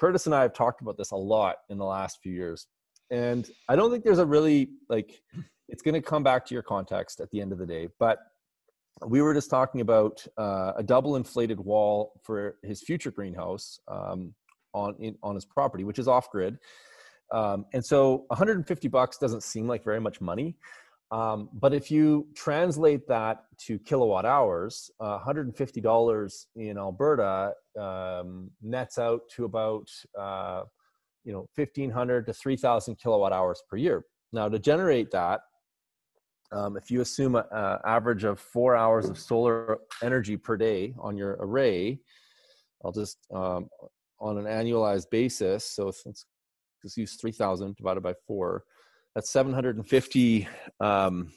Curtis and I have talked about this a lot in the last few years, and I don't think there's a really like. It's going to come back to your context at the end of the day, but we were just talking about uh, a double inflated wall for his future greenhouse um, on in, on his property, which is off grid. Um, and so 150 bucks doesn't seem like very much money. Um, but if you translate that to kilowatt hours, uh, $150 in Alberta um, nets out to about uh, you know 1,500 to 3,000 kilowatt hours per year. Now, to generate that, um, if you assume an average of four hours of solar energy per day on your array, I'll just um, on an annualized basis. So let's just use 3,000 divided by four that's 750 um,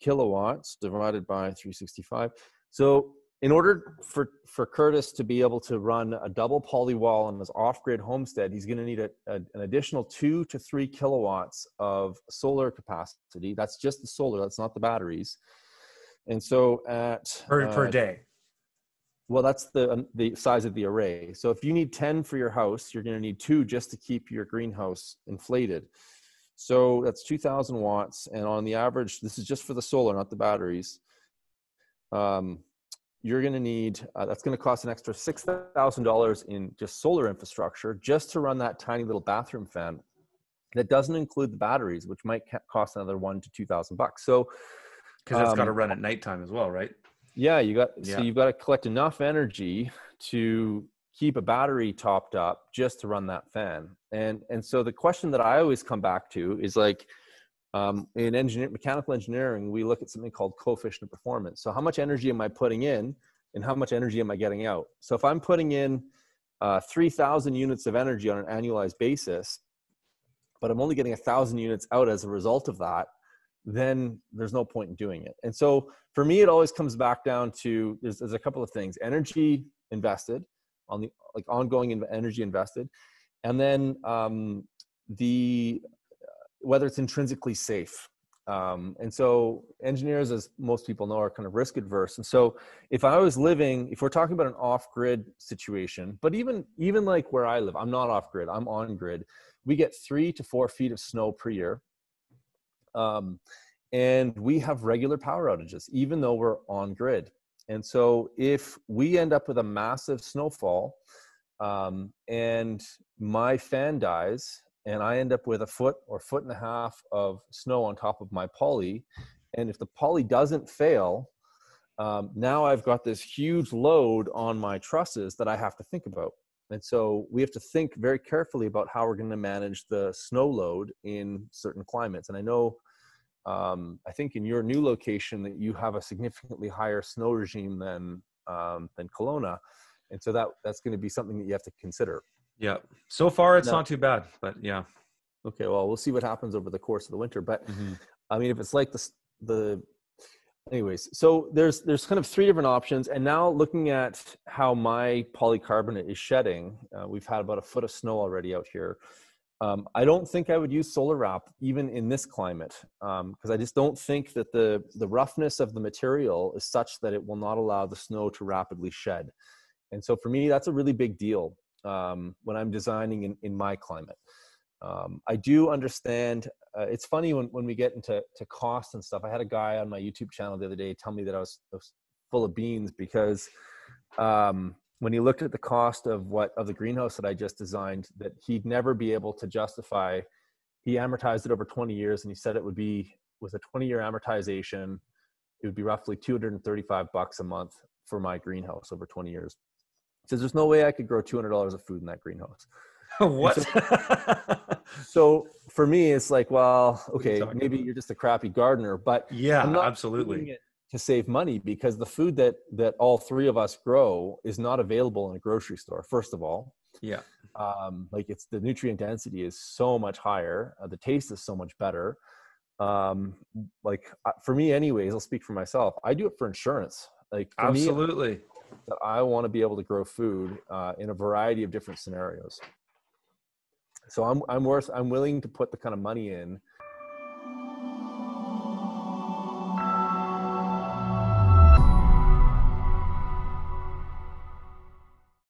kilowatts divided by 365. So in order for, for Curtis to be able to run a double poly wall on his off-grid homestead, he's going to need a, a, an additional two to three kilowatts of solar capacity. That's just the solar. That's not the batteries. And so at per, uh, per day. Well, that's the um, the size of the array. So if you need 10 for your house, you're going to need two just to keep your greenhouse inflated. So that's 2000 watts. And on the average, this is just for the solar, not the batteries. Um, you're going to need, uh, that's going to cost an extra $6,000 in just solar infrastructure just to run that tiny little bathroom fan. That doesn't include the batteries, which might cost another one to 2000 bucks. So, because it's um, got to run at nighttime as well, right? Yeah, you got, yeah. so you've got to collect enough energy to keep a battery topped up just to run that fan. And and so the question that I always come back to is like um, in engineer mechanical engineering, we look at something called coefficient of performance. So how much energy am I putting in, and how much energy am I getting out? So if I'm putting in uh, 3,000 units of energy on an annualized basis, but I'm only getting a thousand units out as a result of that, then there's no point in doing it. And so for me, it always comes back down to there's, there's a couple of things: energy invested, on the like ongoing energy invested, and then um, the whether it's intrinsically safe. Um, and so engineers, as most people know, are kind of risk adverse. And so if I was living, if we're talking about an off-grid situation, but even even like where I live, I'm not off-grid, I'm on-grid. We get three to four feet of snow per year. Um, and we have regular power outages, even though we're on grid. And so if we end up with a massive snowfall um, and my fan dies and I end up with a foot or foot and a half of snow on top of my poly, and if the poly doesn't fail, um, now I've got this huge load on my trusses that I have to think about. And so we have to think very carefully about how we're going to manage the snow load in certain climates. And I know um, I think in your new location that you have a significantly higher snow regime than um, than Kelowna, and so that that's going to be something that you have to consider. Yeah. So far, it's not too bad, but yeah. Okay. Well, we'll see what happens over the course of the winter. But mm-hmm. I mean, if it's like the the anyways so there's there's kind of three different options and now looking at how my polycarbonate is shedding uh, we've had about a foot of snow already out here um, I don't think I would use SolaWrap even in this climate because um, I just don't think that the the roughness of the material is such that it will not allow the snow to rapidly shed. And so for me, that's a really big deal um, when I'm designing in, in my climate. Um, I do understand. Uh, it's funny when, when we get into to cost and stuff. I had a guy on my YouTube channel the other day tell me that I was, I was full of beans because um, when he looked at the cost of what of the greenhouse that I just designed, that he'd never be able to justify. He amortized it over 20 years, and he said it would be with a 20 year amortization, it would be roughly 235 bucks a month for my greenhouse over 20 years. He says there's no way I could grow $200 of food in that greenhouse. what? So, so, for me, it's like, well, okay, maybe about? you're just a crappy gardener, but yeah, absolutely to save money because the food that that all three of us grow is not available in a grocery store first of all. Yeah. Um, like it's the nutrient density is so much higher uh, the taste is so much better. Um, like uh, for me anyways i'll speak for myself i do it for insurance. Like absolutely. me, i want to be able to grow food uh, in a variety of different scenarios. So i'm i'm worth i'm willing to put the kind of money in